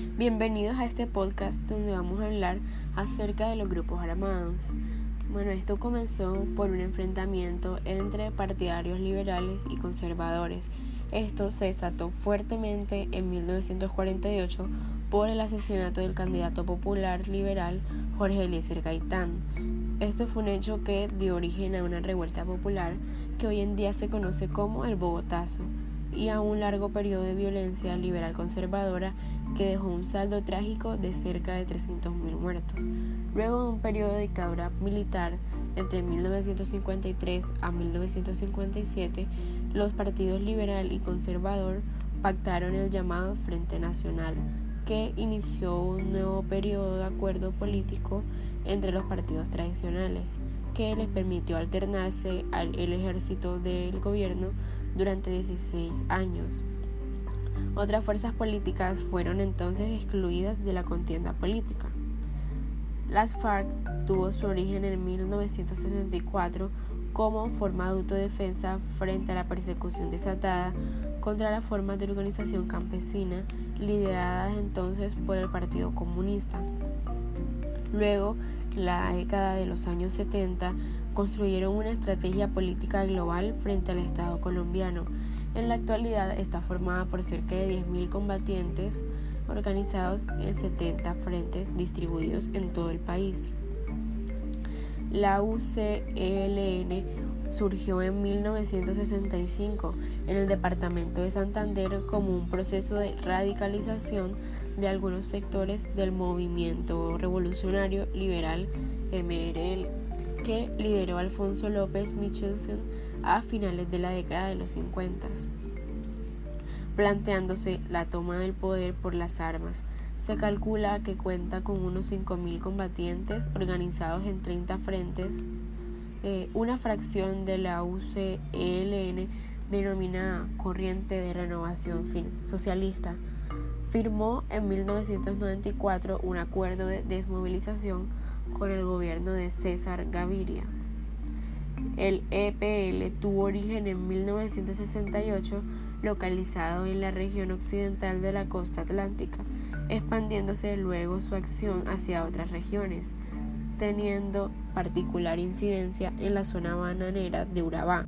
Bienvenidos a este podcast donde vamos a hablar acerca de los grupos armados. Bueno, esto comenzó por un enfrentamiento entre partidarios liberales y conservadores. Esto se desató fuertemente en 1948 por el asesinato del candidato popular liberal Jorge Eliezer Gaitán. Esto fue un hecho que dio origen a una revuelta popular que hoy en día se conoce como el Bogotazo y a un largo periodo de violencia liberal conservadora que dejó un saldo trágico de cerca de 300.000 muertos. Luego de un periodo de dictadura militar entre 1953 a 1957, los partidos liberal y conservador pactaron el llamado Frente Nacional, que inició un nuevo periodo de acuerdo político entre los partidos tradicionales, que les permitió alternarse al el ejército del gobierno durante 16 años. Otras fuerzas políticas fueron entonces excluidas de la contienda política. Las FARC tuvo su origen en 1964 como forma de autodefensa frente a la persecución desatada contra las formas de organización campesina lideradas entonces por el Partido Comunista. Luego, en la década de los años 70, construyeron una estrategia política global frente al Estado colombiano. En la actualidad está formada por cerca de 10.000 combatientes organizados en 70 frentes distribuidos en todo el país. La UCLN surgió en 1965 en el departamento de Santander como un proceso de radicalización de algunos sectores del movimiento revolucionario liberal MRL que lideró Alfonso López Michelsen a finales de la década de los 50, planteándose la toma del poder por las armas. Se calcula que cuenta con unos 5.000 combatientes organizados en 30 frentes. Eh, una fracción de la UCLN denominada Corriente de Renovación Socialista firmó en 1994 un acuerdo de desmovilización con el gobierno de César Gaviria. El EPL tuvo origen en 1968, localizado en la región occidental de la costa atlántica, expandiéndose luego su acción hacia otras regiones, teniendo particular incidencia en la zona bananera de Urabá.